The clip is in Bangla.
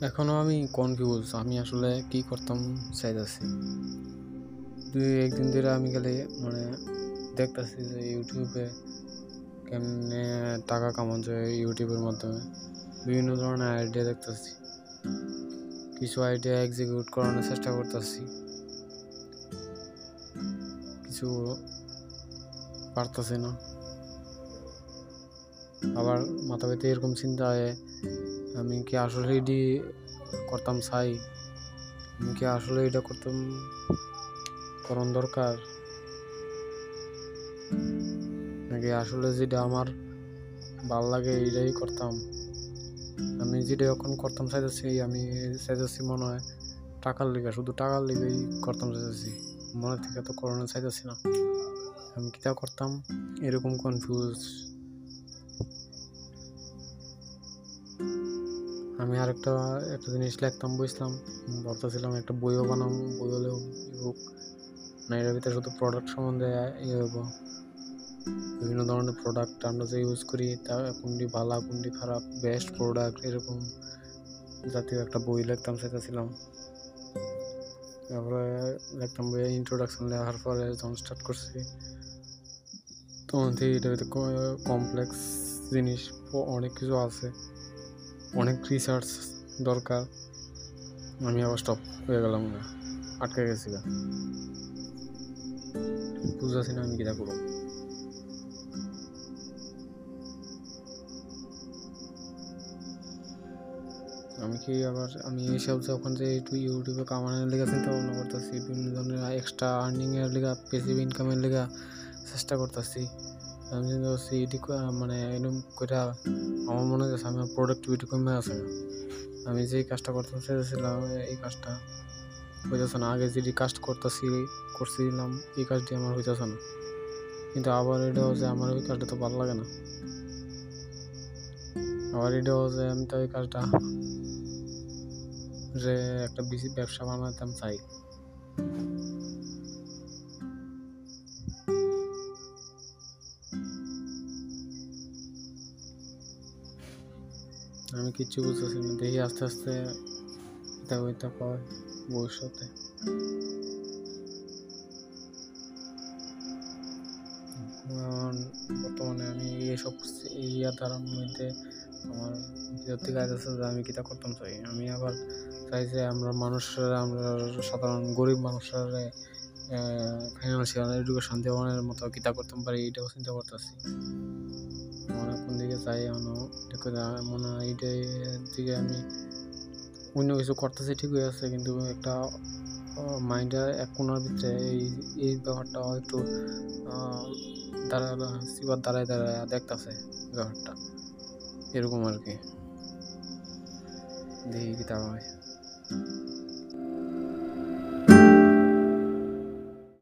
এখনও আমি কনফিউজ আমি আসলে কি করতাম চাইতেছি। দুই, একদিন ধরে আমি খালি মানে দেখতেছি যে ইউটিউবে কেমনে টাকা কামানো যায় ইউটিউবের মাধ্যমে। বিভিন্ন ধরনের আইডিয়া দেখতেছি। কিছু আইডিয়া এক্সিকিউট করানোর চেষ্টা করতেছি। কিছু পারতেছি না। আবার মাথা ব্যথা এরকম চিন্তা আমি কি আসলে এটি করতাম চাই আমি কি আসলে এটা করতাম করণ দরকার? নাকি আসলে যেটা আমার ভালো লাগে এটাই করতাম? আমি যেটা এখন করতাম চাইতেছি, আমি চাইতেছি মনে হয় টাকার লিগে, শুধু টাকার লিগেই করতাম চাইতেছি। মনে থেকে তো করোনা চাইতেছি না। আমি কিতা করতাম? এরকম কনফিউজ আমি আরেকটা, একটা একটা জিনিস লিখতাম বুঝলাম ভাবতেছিলাম একটা বইও বানাম, বই হলেও হোক না এটার ভিতরে শুধু প্রোডাক্ট সম্বন্ধে ইয়ে হইব। বিভিন্ন ধরনের প্রোডাক্ট আমরা যে ইউজ করি, তা কোনটি ভালো, কোনটি খারাপ বেস্ট প্রোডাক্ট এরকম জাতীয় একটা বই লিখতাম সেটাছিলাম তারপরে লিখতাম বই ইন্ট্রোডাকশন লেখার পরে যখন স্টার্ট করছি, তখন থেকে এটার ভিতরে কমপ্লেক্স জিনিস, অনেক কিছু আছে। অনেক রিসার্চ দরকার। আমি আবার স্টপ হয়ে গেলাম না আটকে গেছি গা। বুঝতেছি না আমি কিটা করব। আমি কি আবার, আমি এইসব যে একটু ইউটিউবে কামানোর লেগে চিন্তা ভাবনা করতেছি, বিভিন্ন ধরনের এক্সট্রা আর্নিংয়ের লেগা পেসিভ ইনকামের লেগা চেষ্টা করতেছি। আমি চিন্তা করছি মানে এরকম করে আমার মনে হচ্ছে আমার প্রোডাক্টিভিটি কমে আছে। আমি যেই কাজটা করতে চেয়েছিলাম, এই কাজটা হইতেছে না আগে যেটি কাজটা করতেছি, করছিলাম, এই কাজটি আমার হইতেছে না কিন্তু আবার এটা হচ্ছে আমার ওই কাজটা তো ভালো লাগে না। আবার এটা হচ্ছে আমি তো ওই কাজটা যে একটা বেশি ব্যবসা বানাতাম চাই। আমি কিচ্ছু বুঝতেছি না। দেখি আস্তে আস্তে এটা ওইটা পাওয়া ভবিষ্যতে। বর্তমানে আমি এইসব ইয়ার ধারার মধ্যে আমার ভিতর থেকে আসতেছে যে আমি কিতা করতাম চাই। আমি আবার চাই যে আমরা মানুষরা, আমরা সাধারণ গরিব মানুষরা ফাইন্যান্সিয়াল এডুকেশন দেওয়ানোর মতো কিতা করতাম পারি, এটাও চিন্তা করতেছি। মনে কোন দিকে চাই মনে হয় এইটাই দিকে আমি অন্য কিছু করতেছি ঠিক হয়ে আছে, কিন্তু একটা মাইন্ডের এক কোনার ভিতরে এই এই ব্যাপারটা একটু দাঁড়া সিবার দাঁড়ায় দাঁড়ায় দেখতেছে ব্যাপারটা এরকম আর কি। দেখি কি হয়।